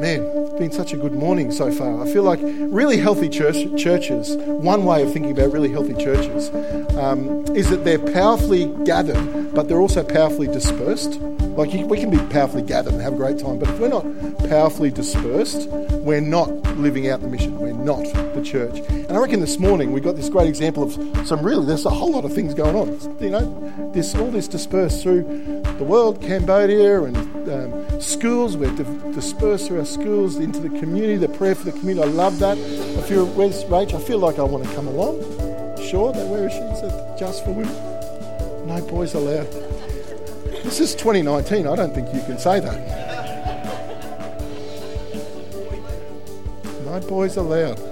man, it's been such a good morning so far. I feel like really healthy church, churches, one way of thinking about really healthy churches um, is that they're powerfully gathered, but they're also powerfully dispersed. Like we can be powerfully gathered and have a great time, but if we're not powerfully dispersed, we're not living out the mission. We're not the church. And I reckon this morning we got this great example of some really, there's a whole lot of things going on. You know, this all this dispersed through the world, Cambodia, and um, schools. We're di- dispersed through our schools into the community, the prayer for the community. I love that. I feel, where's Rach? I feel like I want to come along. Sure, that where is she? Is it just for women? No boys allowed. This is 2019. I don't think you can say that. No boys allowed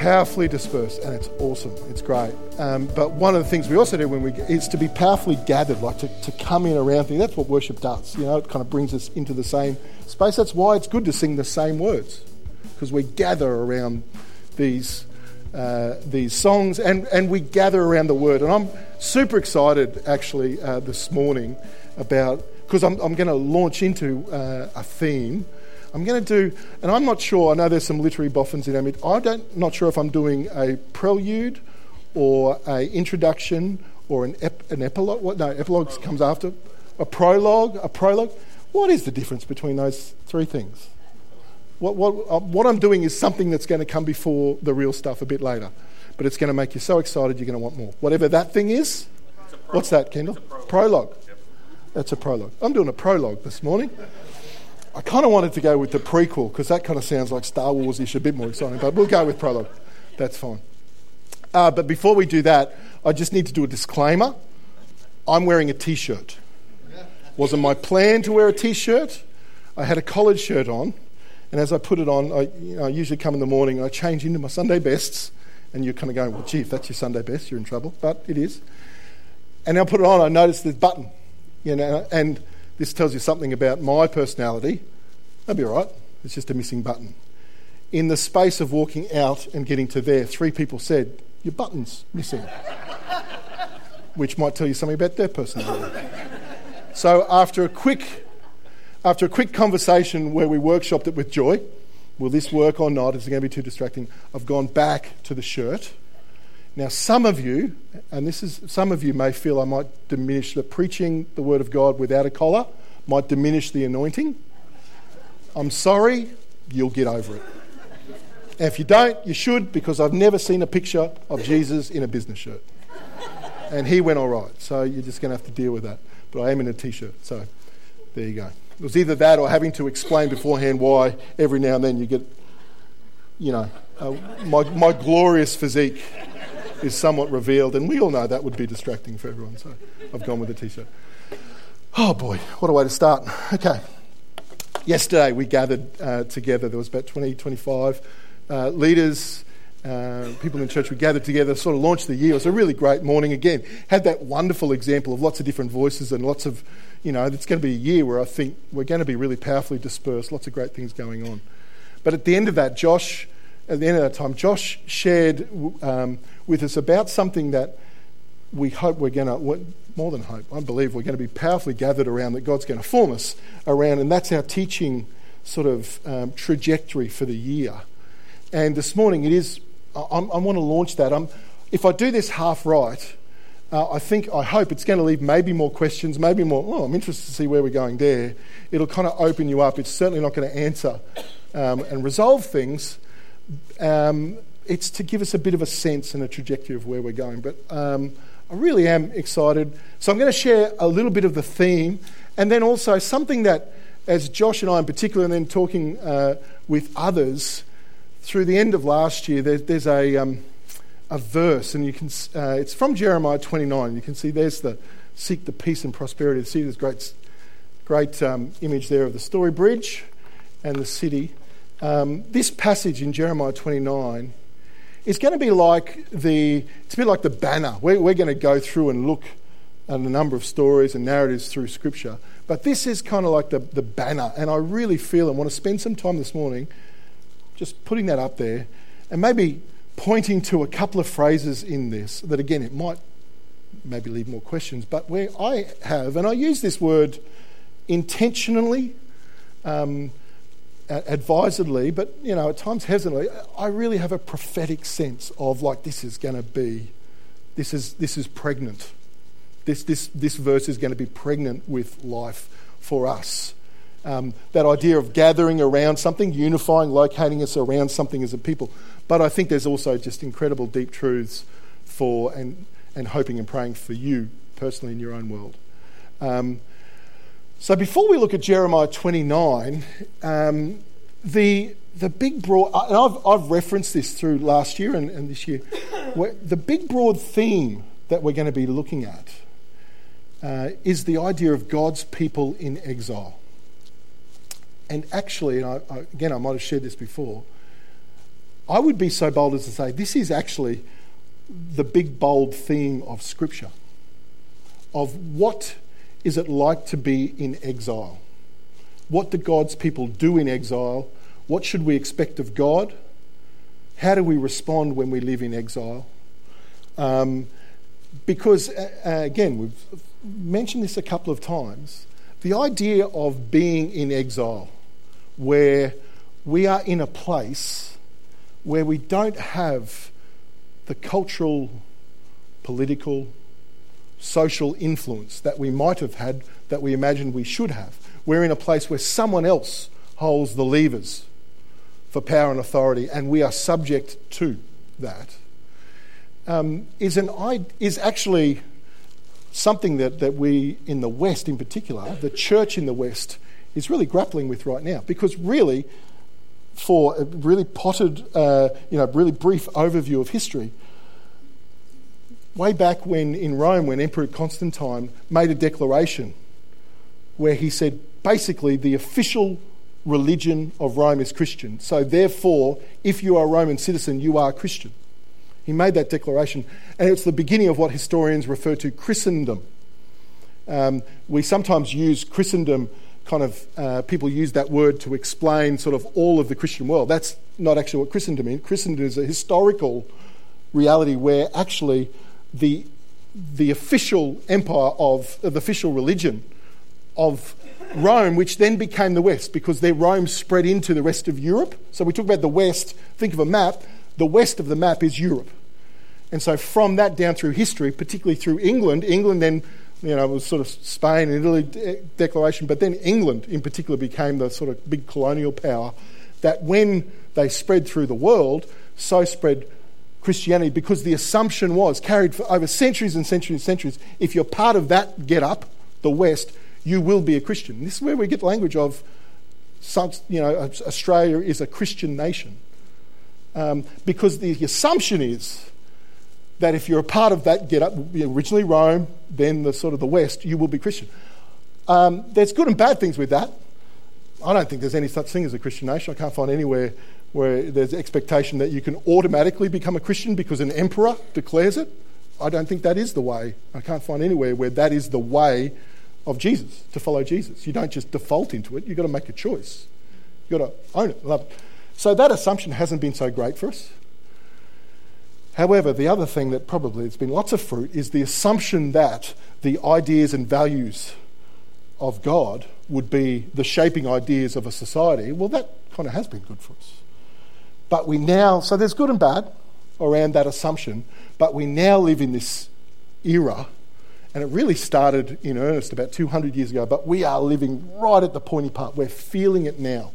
powerfully dispersed, and it's awesome. It's great. Um, but one of the things we also do when we is to be powerfully gathered, like to, to come in around things. That's what worship does. You know, it kind of brings us into the same space. That's why it's good to sing the same words because we gather around these uh, these songs and and we gather around the word. And I'm super excited actually uh, this morning about because I'm, I'm going to launch into uh, a theme I'm going to do, and I'm not sure, I know there's some literary boffins in our midst. I'm not sure if I'm doing a prelude or a introduction or an, ep, an epilogue. What, no, epilogue comes after. A prologue, a prologue. What is the difference between those three things? What, what, uh, what I'm doing is something that's going to come before the real stuff a bit later. But it's going to make you so excited you're going to want more. Whatever that thing is. What's that, Kendall? Prologue. prologue. That's a prologue. I'm doing a prologue this morning. I kind of wanted to go with the prequel because that kind of sounds like Star Wars ish, a bit more exciting, but we'll go with prologue. That's fine. Uh, but before we do that, I just need to do a disclaimer. I'm wearing a t shirt. Wasn't my plan to wear a t shirt. I had a collared shirt on, and as I put it on, I, you know, I usually come in the morning, and I change into my Sunday bests, and you're kind of going, well, gee, if that's your Sunday best, you're in trouble. But it is. And I put it on, I noticed the button, you know, and this tells you something about my personality. That'd be all right. It's just a missing button. In the space of walking out and getting to there, three people said, Your button's missing. Which might tell you something about their personality. so after a quick after a quick conversation where we workshopped it with Joy, will this work or not? Is it going to be too distracting? I've gone back to the shirt now, some of you, and this is some of you may feel I might diminish the preaching the word of God without a collar, might diminish the anointing. I'm sorry, you'll get over it. And if you don't, you should, because I've never seen a picture of Jesus in a business shirt. And he went all right, so you're just going to have to deal with that. But I am in a t shirt, so there you go. It was either that or having to explain beforehand why every now and then you get, you know, uh, my, my glorious physique is somewhat revealed, and we all know that would be distracting for everyone, so I've gone with a t shirt. Oh boy, what a way to start. Okay. Yesterday we gathered uh, together, there was about 20, 25 uh, leaders. Uh, people in church, we gathered together, sort of launched the year. It was a really great morning again. Had that wonderful example of lots of different voices and lots of, you know, it's going to be a year where I think we're going to be really powerfully dispersed, lots of great things going on. But at the end of that, Josh, at the end of that time, Josh shared um, with us about something that we hope we're going to, more than hope, I believe we're going to be powerfully gathered around that God's going to form us around, and that's our teaching sort of um, trajectory for the year. And this morning it is, I, I want to launch that. I'm, if I do this half right, uh, I think, I hope it's going to leave maybe more questions, maybe more, oh, I'm interested to see where we're going there. It'll kind of open you up. It's certainly not going to answer um, and resolve things. Um, it's to give us a bit of a sense and a trajectory of where we're going. But um, I really am excited. So I'm going to share a little bit of the theme and then also something that, as Josh and I in particular, and then talking uh, with others through the end of last year, there, there's a, um, a verse, and you can, uh, it's from Jeremiah 29. You can see there's the seek the peace and prosperity. See this great, great um, image there of the story bridge and the city. Um, this passage in Jeremiah 29 is going to be like the, it's a bit like the banner. We're, we're going to go through and look at a number of stories and narratives through Scripture. But this is kind of like the, the banner. And I really feel and want to spend some time this morning just putting that up there and maybe pointing to a couple of phrases in this that, again, it might maybe leave more questions, but where I have, and I use this word intentionally um, advisedly, but you know, at times hesitantly, I really have a prophetic sense of like this is going to be, this is this is pregnant. This this this verse is going to be pregnant with life for us. Um, that idea of gathering around something, unifying, locating us around something as a people. But I think there's also just incredible deep truths for and and hoping and praying for you personally in your own world. Um, so before we look at Jeremiah 29, um, the the big broad, and I've, I've referenced this through last year and, and this year, the big broad theme that we're going to be looking at uh, is the idea of God's people in exile. And actually, and I, I, again, I might have shared this before, I would be so bold as to say this is actually the big, bold theme of Scripture of what is it like to be in exile? What do God's people do in exile? What should we expect of God? How do we respond when we live in exile? Um, because, uh, again, we've mentioned this a couple of times. The idea of being in exile, where we are in a place where we don't have the cultural, political, social influence that we might have had that we imagined we should have. We're in a place where someone else holds the levers for power and authority, and we are subject to that. Um, is, an, is actually something that, that we in the West, in particular, the church in the West, is really grappling with right now. Because really, for a really potted, uh, you know, really brief overview of history, way back when in Rome, when Emperor Constantine made a declaration where he said basically the official religion of Rome is Christian. So, therefore, if you are a Roman citizen, you are Christian. He made that declaration, and it's the beginning of what historians refer to Christendom. Um, we sometimes use Christendom, kind of, uh, people use that word to explain sort of all of the Christian world. That's not actually what Christendom means. Christendom is a historical reality where actually the, the official empire of, the official religion of Rome, which then became the West, because their Rome spread into the rest of Europe. So we talk about the West, think of a map, the west of the map is Europe. And so from that down through history, particularly through England, England then, you know, was sort of Spain and Italy de- declaration, but then England in particular became the sort of big colonial power that when they spread through the world, so spread Christianity because the assumption was carried for over centuries and centuries and centuries if you're part of that get up, the West, you will be a Christian. This is where we get the language of, you know, Australia is a Christian nation. Um, because the assumption is that if you're a part of that get up, originally Rome, then the sort of the West, you will be Christian. Um, there's good and bad things with that. I don't think there's any such thing as a Christian nation. I can't find anywhere where there's expectation that you can automatically become a Christian because an emperor declares it. I don't think that is the way. I can't find anywhere where that is the way of Jesus, to follow Jesus. You don't just default into it, you've got to make a choice. You've got to own it, love it. So that assumption hasn't been so great for us. However, the other thing that probably has been lots of fruit is the assumption that the ideas and values of God would be the shaping ideas of a society. Well, that kind of has been good for us. But we now, so there's good and bad around that assumption, but we now live in this era, and it really started in earnest about 200 years ago, but we are living right at the pointy part. We're feeling it now,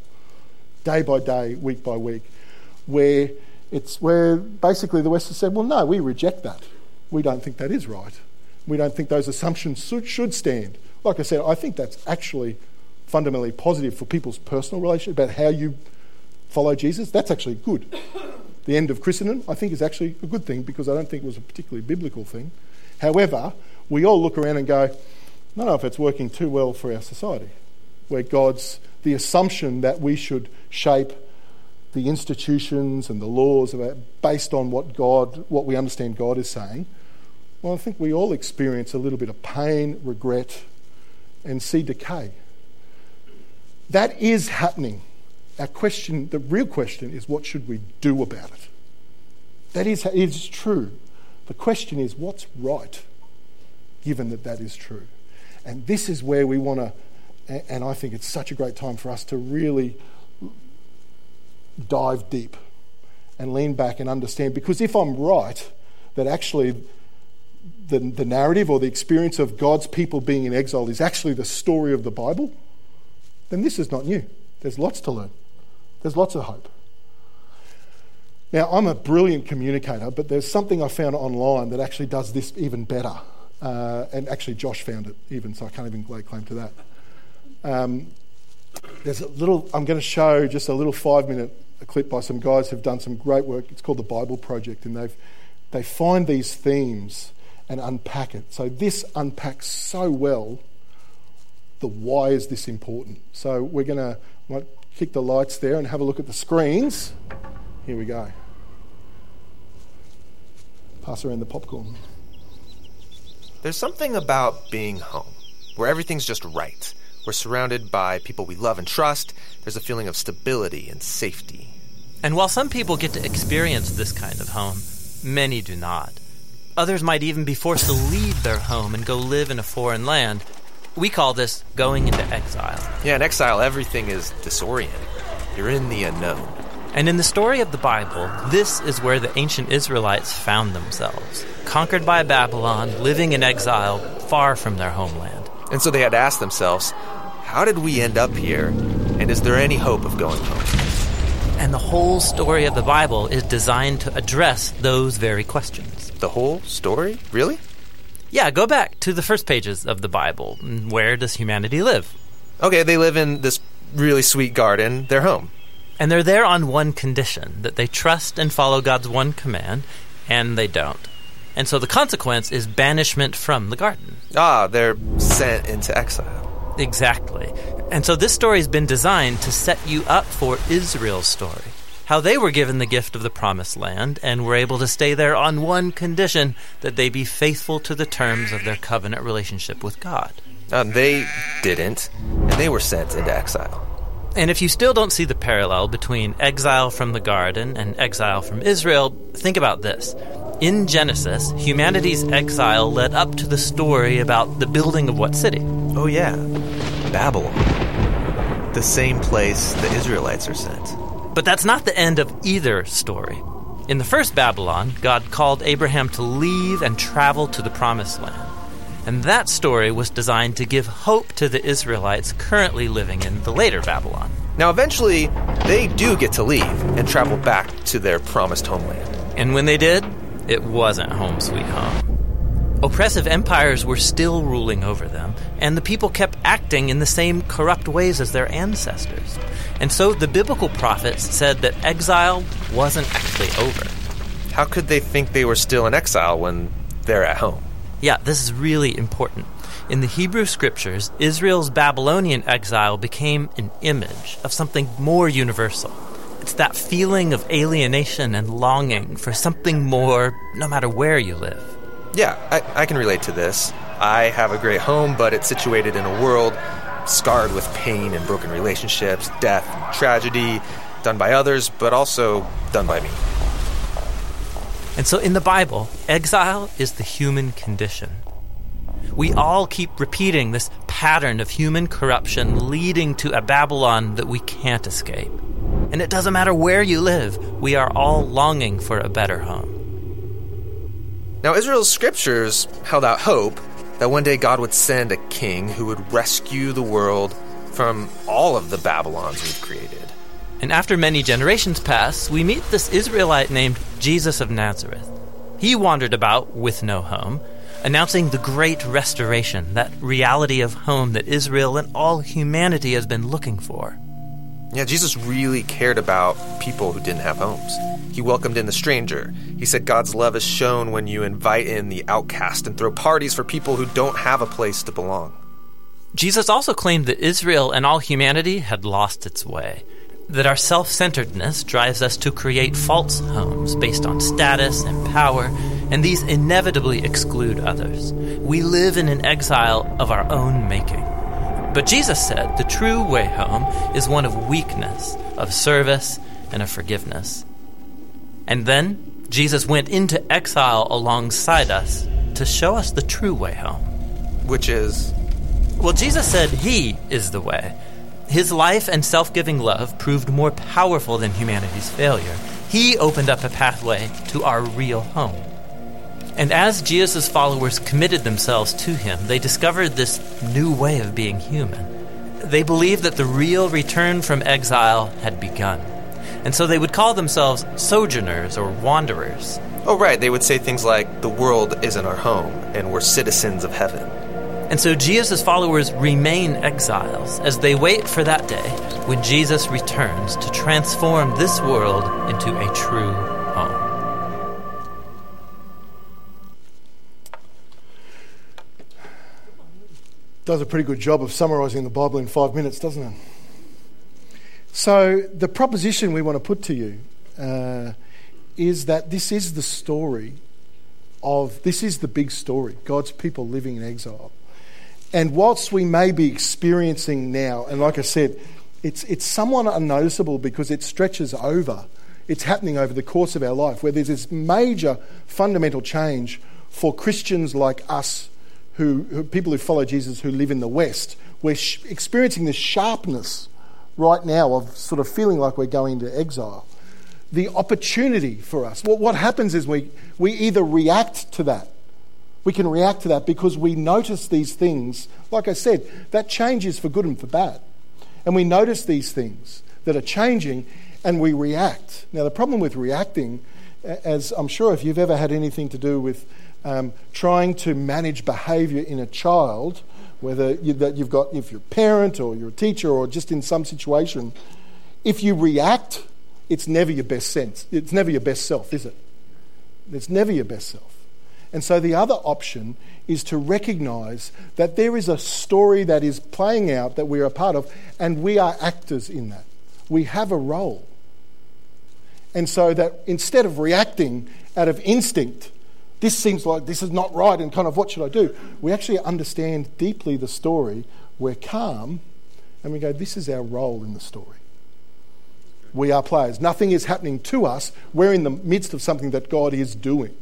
day by day, week by week, where it's where basically the West has said, well, no, we reject that. We don't think that is right. We don't think those assumptions should stand. Like I said, I think that's actually fundamentally positive for people's personal relationship about how you follow Jesus, that's actually good. The end of Christendom, I think, is actually a good thing because I don't think it was a particularly biblical thing. However, we all look around and go, I don't know if it's working too well for our society, where God's the assumption that we should shape the institutions and the laws about, based on what God, what we understand God is saying. Well, I think we all experience a little bit of pain, regret, and see decay. That is happening our question, the real question is what should we do about it? That is, is true. The question is what's right, given that that is true? And this is where we want to and I think it's such a great time for us to really dive deep and lean back and understand. Because if I'm right, that actually the, the narrative or the experience of God's people being in exile is actually the story of the Bible, then this is not new. There's lots to learn, there's lots of hope. Now, I'm a brilliant communicator, but there's something I found online that actually does this even better. Uh, and actually, Josh found it even, so I can't even lay claim to that. Um, there's a little, I'm going to show just a little five minute clip by some guys who've done some great work. It's called the Bible Project, and they've, they find these themes and unpack it. So this unpacks so well the why is this important. So we're going to kick the lights there and have a look at the screens. Here we go. Pass around the popcorn. There's something about being home where everything's just right. We're surrounded by people we love and trust. There's a feeling of stability and safety. And while some people get to experience this kind of home, many do not. Others might even be forced to leave their home and go live in a foreign land. We call this going into exile. Yeah, in exile, everything is disorienting. You're in the unknown. And in the story of the Bible, this is where the ancient Israelites found themselves conquered by Babylon, living in exile, far from their homeland. And so they had to ask themselves, how did we end up here? And is there any hope of going home? And the whole story of the Bible is designed to address those very questions. The whole story? Really? Yeah, go back to the first pages of the Bible. Where does humanity live? Okay, they live in this really sweet garden, their home. And they're there on one condition that they trust and follow God's one command, and they don't. And so the consequence is banishment from the garden. Ah, they're sent into exile. Exactly. And so this story has been designed to set you up for Israel's story. How they were given the gift of the promised land and were able to stay there on one condition that they be faithful to the terms of their covenant relationship with God. Uh, they didn't, and they were sent into exile. And if you still don't see the parallel between exile from the garden and exile from Israel, think about this. In Genesis, humanity's exile led up to the story about the building of what city? Oh, yeah, Babylon. The same place the Israelites are sent. But that's not the end of either story. In the first Babylon, God called Abraham to leave and travel to the promised land. And that story was designed to give hope to the Israelites currently living in the later Babylon. Now, eventually, they do get to leave and travel back to their promised homeland. And when they did, it wasn't home sweet home. Oppressive empires were still ruling over them, and the people kept acting in the same corrupt ways as their ancestors. And so the biblical prophets said that exile wasn't actually over. How could they think they were still in exile when they're at home? Yeah, this is really important. In the Hebrew scriptures, Israel's Babylonian exile became an image of something more universal. It's that feeling of alienation and longing for something more, no matter where you live. Yeah, I, I can relate to this. I have a great home, but it's situated in a world scarred with pain and broken relationships, death, tragedy, done by others, but also done by me. And so in the Bible, exile is the human condition. We all keep repeating this pattern of human corruption leading to a Babylon that we can't escape. And it doesn't matter where you live, we are all longing for a better home. Now, Israel's scriptures held out hope that one day God would send a king who would rescue the world from all of the Babylons we've created. And after many generations pass, we meet this Israelite named Jesus of Nazareth. He wandered about with no home, announcing the great restoration, that reality of home that Israel and all humanity has been looking for. Yeah, Jesus really cared about people who didn't have homes. He welcomed in the stranger. He said God's love is shown when you invite in the outcast and throw parties for people who don't have a place to belong. Jesus also claimed that Israel and all humanity had lost its way that our self centeredness drives us to create false homes based on status and power, and these inevitably exclude others. We live in an exile of our own making. But Jesus said the true way home is one of weakness, of service, and of forgiveness. And then Jesus went into exile alongside us to show us the true way home. Which is Well, Jesus said he is the way. His life and self giving love proved more powerful than humanity's failure. He opened up a pathway to our real home. And as Jesus' followers committed themselves to him, they discovered this new way of being human. They believed that the real return from exile had begun. And so they would call themselves sojourners or wanderers. Oh, right. They would say things like, the world isn't our home, and we're citizens of heaven. And so Jesus' followers remain exiles as they wait for that day when Jesus returns to transform this world into a true Does a pretty good job of summarizing the Bible in five minutes, doesn't it? So, the proposition we want to put to you uh, is that this is the story of, this is the big story God's people living in exile. And whilst we may be experiencing now, and like I said, it's, it's somewhat unnoticeable because it stretches over, it's happening over the course of our life, where there's this major fundamental change for Christians like us, who, who people who follow Jesus who live in the West. We're sh- experiencing this sharpness right now of sort of feeling like we're going to exile. The opportunity for us, well, what happens is we, we either react to that we can react to that because we notice these things. Like I said, that change is for good and for bad. And we notice these things that are changing and we react. Now, the problem with reacting, as I'm sure if you've ever had anything to do with um, trying to manage behaviour in a child, whether you, that you've got, if you're a parent or you're a teacher or just in some situation, if you react, it's never your best sense. It's never your best self, is it? It's never your best self. And so the other option is to recognize that there is a story that is playing out that we're a part of, and we are actors in that. We have a role. And so that instead of reacting out of instinct, this seems like this is not right and kind of what should I do? We actually understand deeply the story. We're calm and we go, this is our role in the story. We are players. Nothing is happening to us. We're in the midst of something that God is doing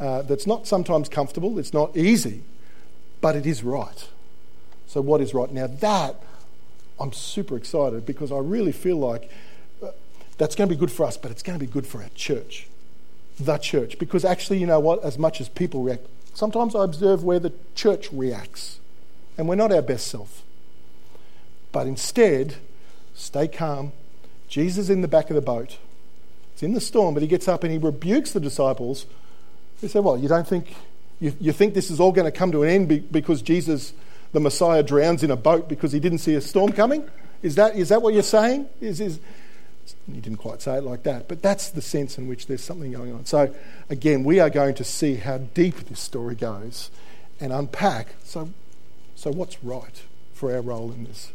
uh, that's not sometimes comfortable, it's not easy, but it is right. So, what is right? Now, that I'm super excited because I really feel like uh, that's going to be good for us, but it's going to be good for our church, the church. Because actually, you know what? As much as people react, sometimes I observe where the church reacts, and we're not our best self. But instead, stay calm. Jesus in the back of the boat. It's in the storm, but he gets up and he rebukes the disciples he said, Well, you don't think, you, you think this is all going to come to an end be, because Jesus, the Messiah, drowns in a boat because he didn't see a storm coming? Is that, is that what you're saying? Is, is, he didn't quite say it like that, but that's the sense in which there's something going on. So, again, we are going to see how deep this story goes and unpack. So, so what's right for our role in this?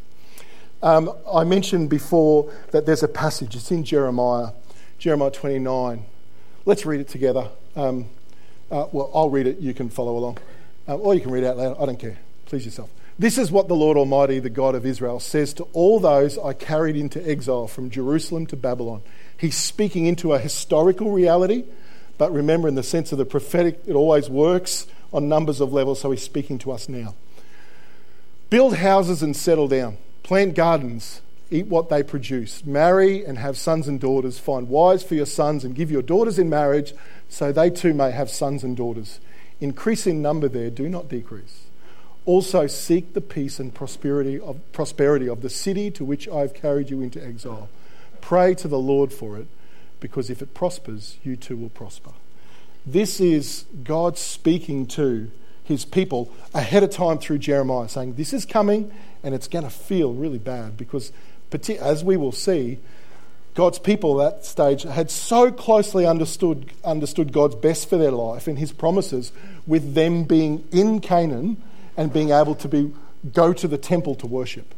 Um, I mentioned before that there's a passage, it's in Jeremiah, Jeremiah 29. Let's read it together. Um, uh, well, I'll read it, you can follow along. Uh, or you can read out loud, I don't care. Please yourself. This is what the Lord Almighty, the God of Israel, says to all those I carried into exile from Jerusalem to Babylon. He's speaking into a historical reality, but remember, in the sense of the prophetic, it always works on numbers of levels, so he's speaking to us now. Build houses and settle down, plant gardens, eat what they produce, marry and have sons and daughters, find wives for your sons, and give your daughters in marriage so they too may have sons and daughters. Increase in number there, do not decrease. Also seek the peace and prosperity of, prosperity of the city to which I have carried you into exile. Pray to the Lord for it, because if it prospers, you too will prosper. This is God speaking to his people ahead of time through Jeremiah, saying, This is coming and it's going to feel really bad because, as we will see, God's people at that stage had so closely understood, understood God's best for their life and his promises with them being in Canaan and being able to be, go to the temple to worship.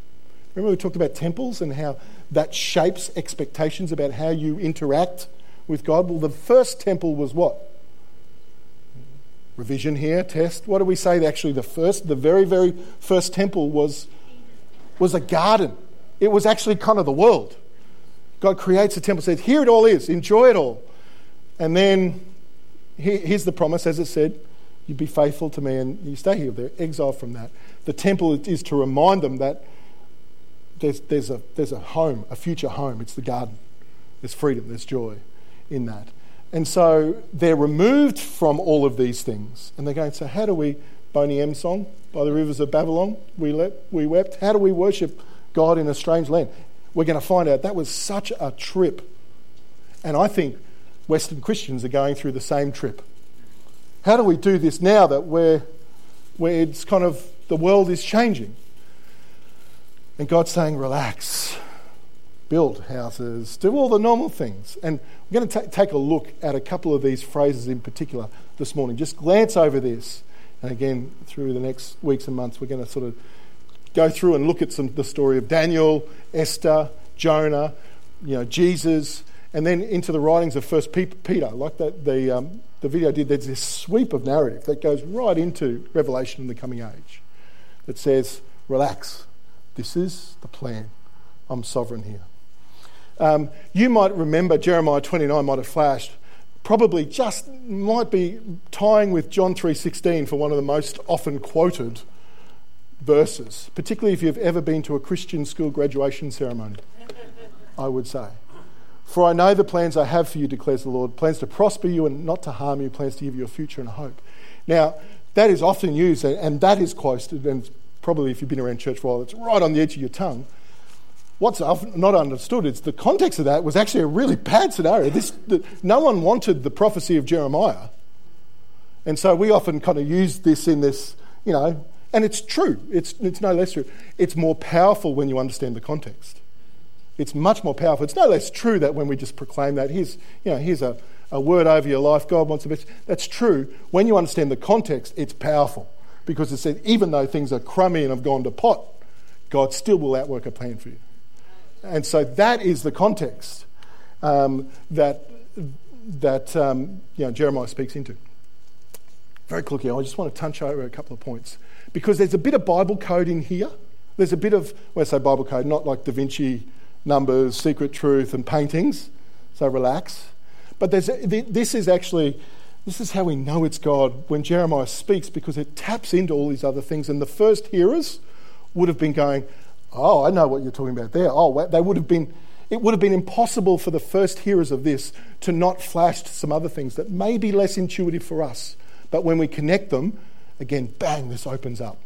Remember, we talked about temples and how that shapes expectations about how you interact with God? Well, the first temple was what? Revision here, test. What do we say? Actually, the first, the very, very first temple was, was a garden. It was actually kind of the world. God creates a temple, says, Here it all is, enjoy it all. And then here's the promise, as it said You be faithful to me and you stay here. They're exiled from that. The temple is to remind them that there's, there's, a, there's a home, a future home. It's the garden. There's freedom, there's joy in that. And so they're removed from all of these things. And they're going, so how do we, Boney M song, by the rivers of Babylon, we, let, we wept. How do we worship God in a strange land? We're going to find out that was such a trip. And I think Western Christians are going through the same trip. How do we do this now that we're, where it's kind of the world is changing? And God's saying, relax, build houses, do all the normal things. And we're going to t- take a look at a couple of these phrases in particular this morning. Just glance over this. And again, through the next weeks and months, we're going to sort of go through and look at some the story of Daniel, Esther, Jonah, you know, Jesus, and then into the writings of First Peter, like that the um, the video did. There's this sweep of narrative that goes right into Revelation in the coming age, that says, "Relax, this is the plan. I'm sovereign here." Um, you might remember Jeremiah 29 might have flashed. Probably just might be tying with John 3:16 for one of the most often quoted verses, particularly if you've ever been to a Christian school graduation ceremony, I would say. For I know the plans I have for you, declares the Lord plans to prosper you and not to harm you, plans to give you a future and hope. Now, that is often used, and that is quoted, and probably if you've been around church for a while, it's right on the edge of your tongue. What's often not understood is the context of that was actually a really bad scenario. This, the, no one wanted the prophecy of Jeremiah. And so we often kind of use this in this, you know, and it's true, it's, it's no less true. It's more powerful when you understand the context. It's much more powerful. It's no less true that when we just proclaim that, here's, you know, here's a, a word over your life, God wants the best. That's true. When you understand the context, it's powerful. Because it says, even though things are crummy and have gone to pot, God still will outwork a plan for you. And so that is the context um, that, that um, you know, Jeremiah speaks into. Very quickly, I just want to touch over a couple of points because there's a bit of Bible code in here. There's a bit of, when I say Bible code, not like Da Vinci numbers, secret truth, and paintings. So relax. But this is actually, this is how we know it's God when Jeremiah speaks because it taps into all these other things. And the first hearers would have been going, Oh, I know what you're talking about there. Oh, they would have been, it would have been impossible for the first hearers of this to not flash to some other things that may be less intuitive for us. But when we connect them, again, bang, this opens up.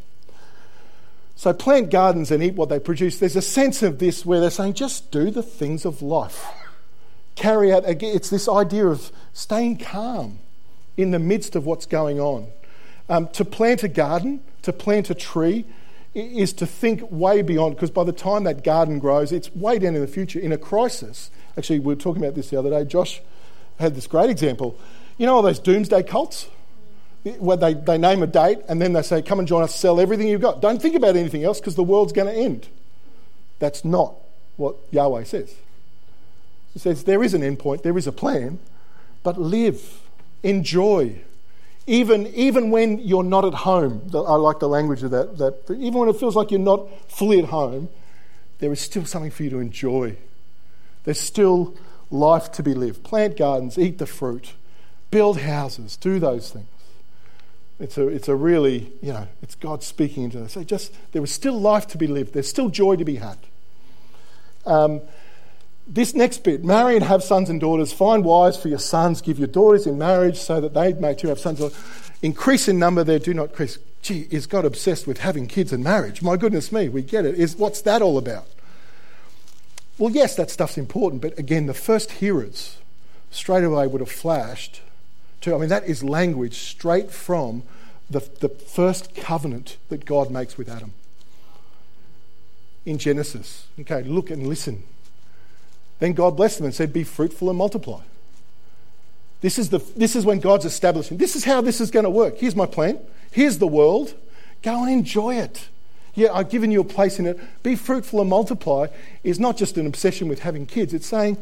So plant gardens and eat what they produce. There's a sense of this where they're saying, just do the things of life. Carry out, it's this idea of staying calm in the midst of what's going on. Um, to plant a garden, to plant a tree, is to think way beyond, because by the time that garden grows, it's way down in the future in a crisis. Actually, we were talking about this the other day. Josh had this great example. You know all those doomsday cults? Where they, they name a date and then they say, Come and join us, sell everything you've got. Don't think about anything else because the world's going to end. That's not what Yahweh says. He says there is an end point, there is a plan, but live, enjoy, even, even when you're not at home, I like the language of that, that, even when it feels like you're not fully at home, there is still something for you to enjoy. There's still life to be lived. Plant gardens, eat the fruit, build houses, do those things. It's a, it's a really, you know, it's God speaking into us. So just, there is still life to be lived. There's still joy to be had. Um, this next bit marry and have sons and daughters, find wives for your sons, give your daughters in marriage so that they may too have sons. Increase in number there, do not increase. Gee, is God obsessed with having kids and marriage? My goodness me, we get it. Is, what's that all about? Well, yes, that stuff's important, but again, the first hearers straight away would have flashed to, I mean, that is language straight from the, the first covenant that God makes with Adam in Genesis. Okay, look and listen then God blessed them and said, Be fruitful and multiply. This is, the, this is when God's establishing. This is how this is going to work. Here's my plan. Here's the world. Go and enjoy it. Yeah, I've given you a place in it. Be fruitful and multiply is not just an obsession with having kids. It's saying,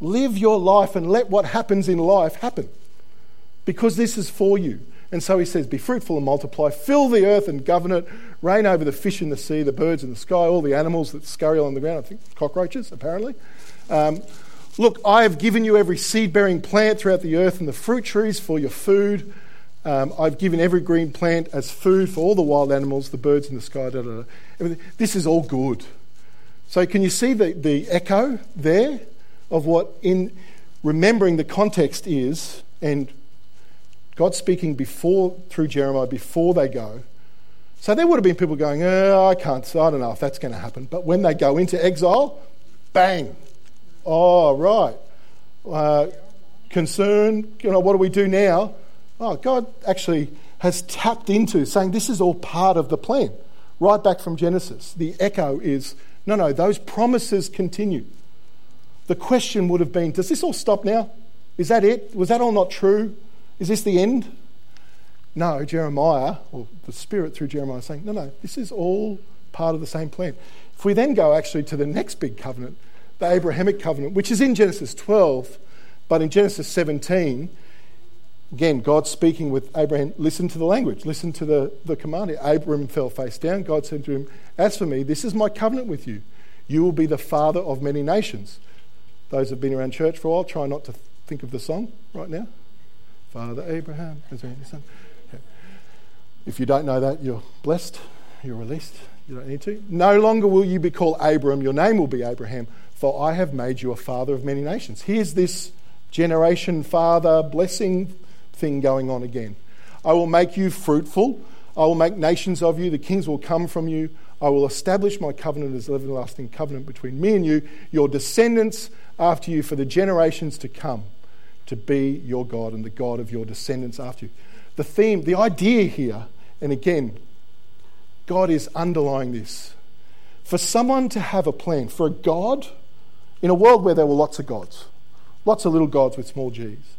live your life and let what happens in life happen. Because this is for you. And so he says, Be fruitful and multiply, fill the earth and govern it, reign over the fish in the sea, the birds in the sky, all the animals that scurry along the ground. I think cockroaches, apparently. Um, Look, I have given you every seed bearing plant throughout the earth and the fruit trees for your food. Um, I've given every green plant as food for all the wild animals, the birds in the sky. Da, da, da. This is all good. So, can you see the, the echo there of what, in remembering the context is, and God speaking before through Jeremiah before they go. So there would have been people going, oh, I can't, I don't know if that's going to happen. But when they go into exile, bang. Oh, right. Uh, concern, you know, what do we do now? Oh, God actually has tapped into saying this is all part of the plan, right back from Genesis. The echo is no, no, those promises continue. The question would have been does this all stop now? Is that it? Was that all not true? Is this the end? No, Jeremiah, or the Spirit through Jeremiah, saying, no, no, this is all part of the same plan. If we then go actually to the next big covenant, the Abrahamic covenant, which is in Genesis 12, but in Genesis 17, again, God speaking with Abraham, listen to the language, listen to the, the command. Abraham fell face down. God said to him, As for me, this is my covenant with you. You will be the father of many nations. Those who have been around church for a while, try not to think of the song right now. Father Abraham, son. If you don't know that, you're blessed, you're released, you don't need to. No longer will you be called Abram, your name will be Abraham, for I have made you a father of many nations. Here's this generation father blessing thing going on again. I will make you fruitful. I will make nations of you. The kings will come from you. I will establish my covenant as an everlasting covenant between me and you, your descendants after you, for the generations to come, to be your God and the God of your descendants after you. The theme, the idea here, and again, God is underlying this. For someone to have a plan, for a God, in a world where there were lots of gods, lots of little gods with small g's,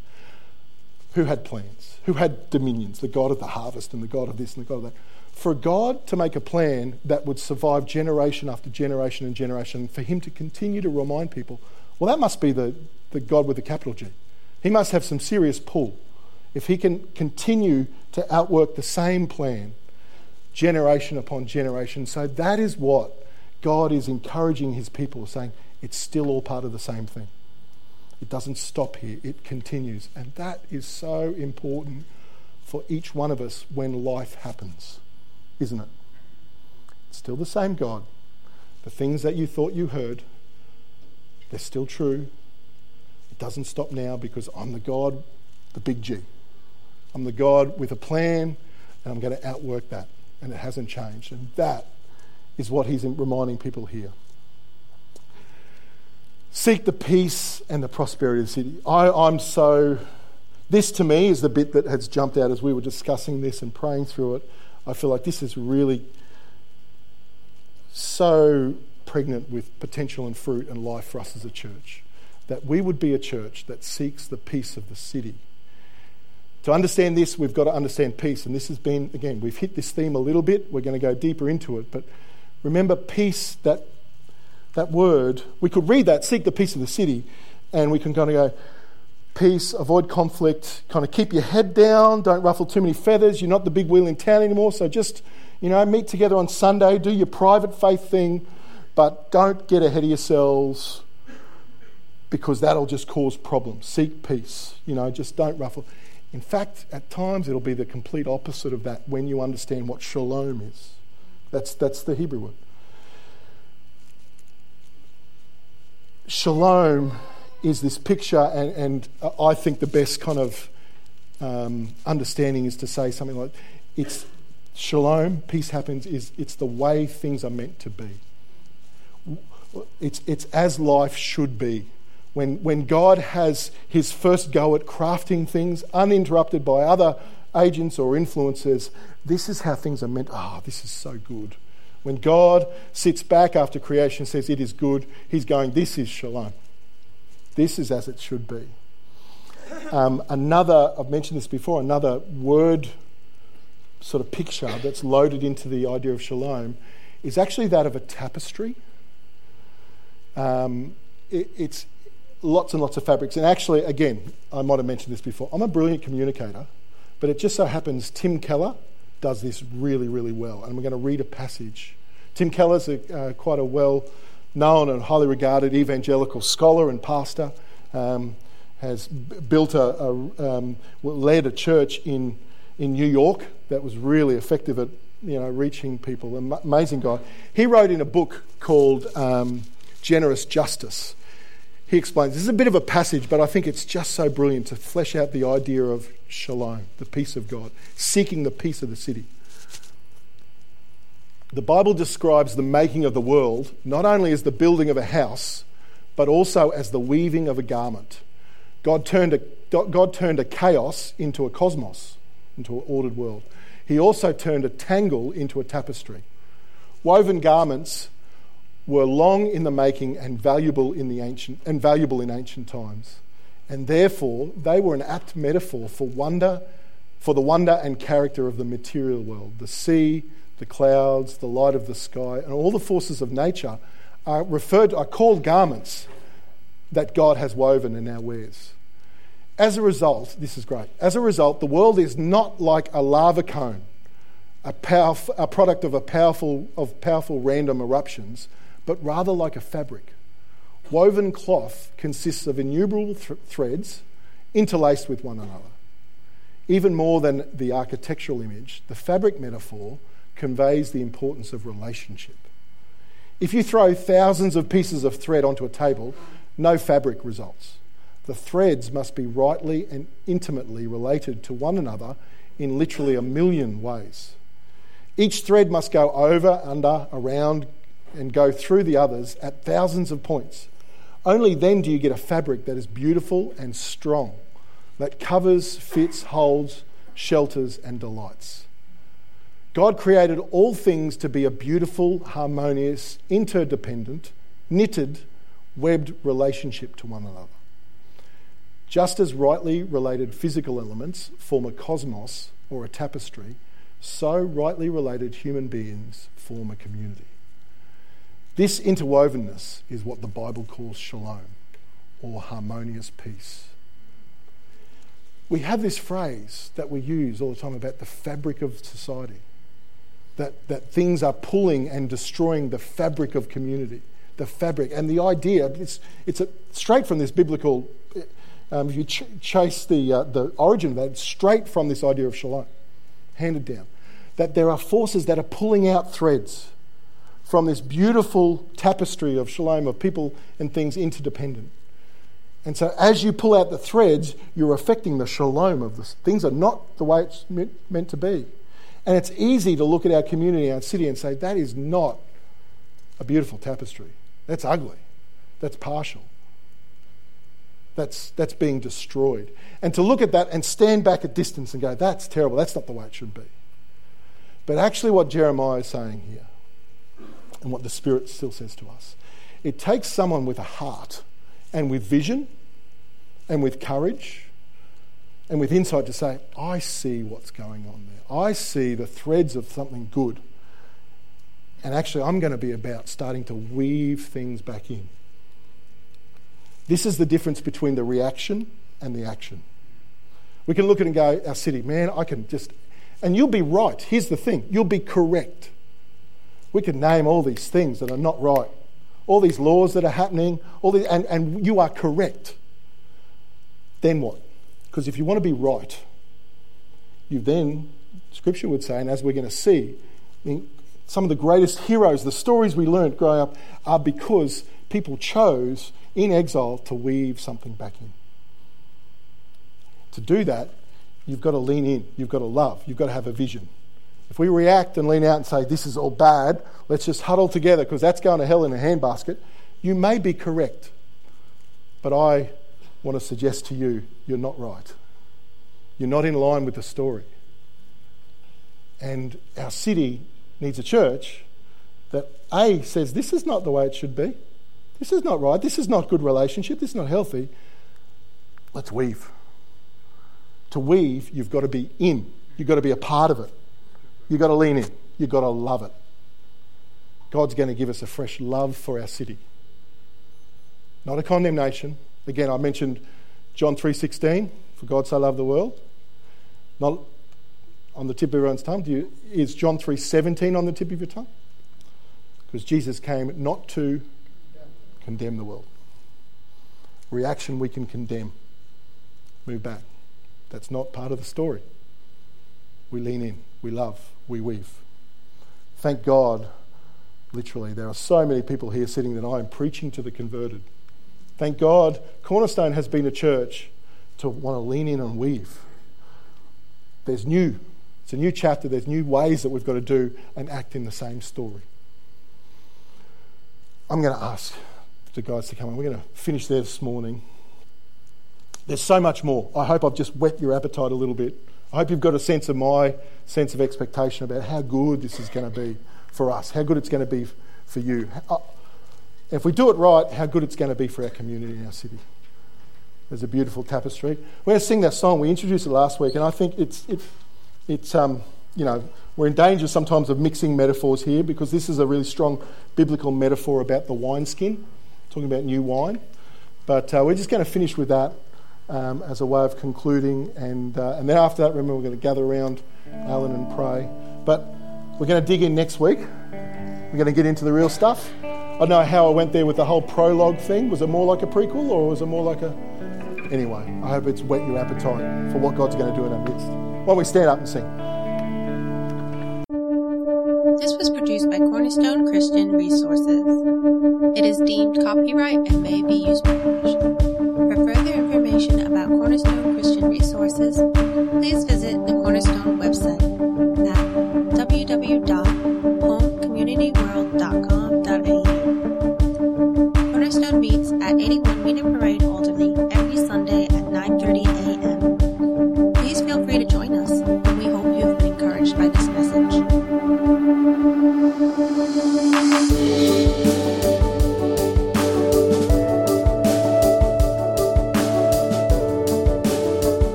who had plans, who had dominions, the God of the harvest and the God of this and the God of that. For a God to make a plan that would survive generation after generation and generation, for Him to continue to remind people, well, that must be the, the God with the capital G. He must have some serious pull. If He can continue to outwork the same plan generation upon generation. So that is what God is encouraging His people, saying it's still all part of the same thing. It doesn't stop here, it continues. And that is so important for each one of us when life happens, isn't it? It's still the same God. The things that you thought you heard, they're still true. Doesn't stop now because I'm the God, the big G. I'm the God with a plan, and I'm going to outwork that. And it hasn't changed. And that is what he's reminding people here. Seek the peace and the prosperity of the city. I, I'm so. This to me is the bit that has jumped out as we were discussing this and praying through it. I feel like this is really so pregnant with potential and fruit and life for us as a church. That we would be a church that seeks the peace of the city. To understand this, we've got to understand peace. And this has been, again, we've hit this theme a little bit. We're going to go deeper into it. But remember, peace, that that word, we could read that, seek the peace of the city, and we can kind of go, peace, avoid conflict, kind of keep your head down, don't ruffle too many feathers. You're not the big wheel in town anymore, so just, you know, meet together on Sunday, do your private faith thing, but don't get ahead of yourselves because that'll just cause problems. Seek peace, you know, just don't ruffle. In fact, at times it'll be the complete opposite of that when you understand what shalom is. That's, that's the Hebrew word. shalom is this picture, and, and I think the best kind of um, understanding is to say something like it's shalom, peace happens, is it's the way things are meant to be. It's, it's as life should be. When, when God has his first go at crafting things uninterrupted by other agents or influences, this is how things are meant. Ah, oh, this is so good. When God sits back after creation and says it is good, he's going, This is shalom. This is as it should be. Um, another, I've mentioned this before, another word sort of picture that's loaded into the idea of shalom is actually that of a tapestry. Um, it, it's lots and lots of fabrics. And actually, again, I might have mentioned this before, I'm a brilliant communicator, but it just so happens Tim Keller does this really, really well. And we're going to read a passage. Tim Keller's a, uh, quite a well known and highly regarded evangelical scholar and pastor. Um, has built a, a um, led a church in in New York that was really effective at you know reaching people. Amazing guy. He wrote in a book called um, Generous Justice. He explains this is a bit of a passage, but I think it's just so brilliant to flesh out the idea of shalom, the peace of God, seeking the peace of the city. The Bible describes the making of the world not only as the building of a house, but also as the weaving of a garment. God turned a, God turned a chaos into a cosmos, into an ordered world. He also turned a tangle into a tapestry. Woven garments were long in the making and valuable in the ancient and valuable in ancient times. And therefore they were an apt metaphor for wonder, for the wonder and character of the material world. The sea, the clouds, the light of the sky, and all the forces of nature are referred are called garments that God has woven and now wears. As a result, this is great. As a result, the world is not like a lava cone, a, powerf- a product of a powerful of powerful random eruptions, but rather like a fabric. Woven cloth consists of innumerable th- threads interlaced with one another. Even more than the architectural image, the fabric metaphor conveys the importance of relationship. If you throw thousands of pieces of thread onto a table, no fabric results. The threads must be rightly and intimately related to one another in literally a million ways. Each thread must go over, under, around, and go through the others at thousands of points. Only then do you get a fabric that is beautiful and strong, that covers, fits, holds, shelters, and delights. God created all things to be a beautiful, harmonious, interdependent, knitted, webbed relationship to one another. Just as rightly related physical elements form a cosmos or a tapestry, so rightly related human beings form a community. This interwovenness is what the Bible calls shalom, or harmonious peace. We have this phrase that we use all the time about the fabric of society, that, that things are pulling and destroying the fabric of community the fabric. And the idea, it's, it's a, straight from this biblical, um, if you ch- chase the, uh, the origin of that, straight from this idea of shalom, handed down. That there are forces that are pulling out threads from this beautiful tapestry of shalom, of people and things interdependent. And so, as you pull out the threads, you're affecting the shalom of this. Things are not the way it's meant, to be. And it's easy to look at our community, our city, and say, that is not a beautiful tapestry. That's ugly. That's partial. That's, that's being destroyed. And to look at that and stand back at distance and go, that's terrible, that's not the way it should be. But actually, what Jeremiah is saying here, and what the Spirit still says to us, it takes someone with a heart and with vision and with courage and with insight to say, I see what's going on there. I see the threads of something good and actually, I'm going to be about starting to weave things back in. This is the difference between the reaction and the action. We can look at it and go, our city, man, I can just. And you'll be right. Here's the thing you'll be correct. We can name all these things that are not right, all these laws that are happening, all these, and, and you are correct. Then what? Because if you want to be right, you then, Scripture would say, and as we're going to see, some of the greatest heroes, the stories we learned growing up, are because people chose in exile to weave something back in. To do that, you've got to lean in, you've got to love, you've got to have a vision. If we react and lean out and say, this is all bad, let's just huddle together because that's going to hell in a handbasket, you may be correct. But I want to suggest to you, you're not right. You're not in line with the story. And our city needs a church that A says, This is not the way it should be. This is not right. This is not good relationship. This is not healthy. Let's weave. To weave, you've got to be in. You've got to be a part of it. You've got to lean in. You've got to love it. God's going to give us a fresh love for our city. Not a condemnation. Again, I mentioned John 3.16, for God so loved the world. Not on the tip of everyone's tongue? You, is John 3.17 on the tip of your tongue? Because Jesus came not to condemn the world. Reaction we can condemn. Move back. That's not part of the story. we lean in, we love, we weave. Thank God, literally, there are so many people here sitting that I am preaching to the converted. Thank God, Cornerstone has been a church to want to lean in and weave. There's new, it's a new chapter, there's new ways that we've got to do and act in the same story. I'm going to ask the guys to come and we're going to finish there this morning. There's so much more. I hope I've just whet your appetite a little bit. I hope you've got a sense of my sense of expectation about how good this is going to be for us, how good it's going to be for you. Uh, if we do it right, how good it's going to be for our community and our city. There's a beautiful tapestry. We're going to sing that song. We introduced it last week, and I think it's, it, it's um, you know, we're in danger sometimes of mixing metaphors here because this is a really strong biblical metaphor about the wineskin, talking about new wine. But uh, we're just going to finish with that um, as a way of concluding. And, uh, and then after that, remember, we're going to gather around Alan and pray. But we're going to dig in next week. We're going to get into the real stuff. I don't know how I went there with the whole prologue thing. Was it more like a prequel or was it more like a. Anyway, I hope it's whet your appetite for what God's going to do in our midst. Why don't we stand up and sing? This was produced by Cornerstone Christian Resources. It is deemed copyright and may be used by permission. Information about Cornerstone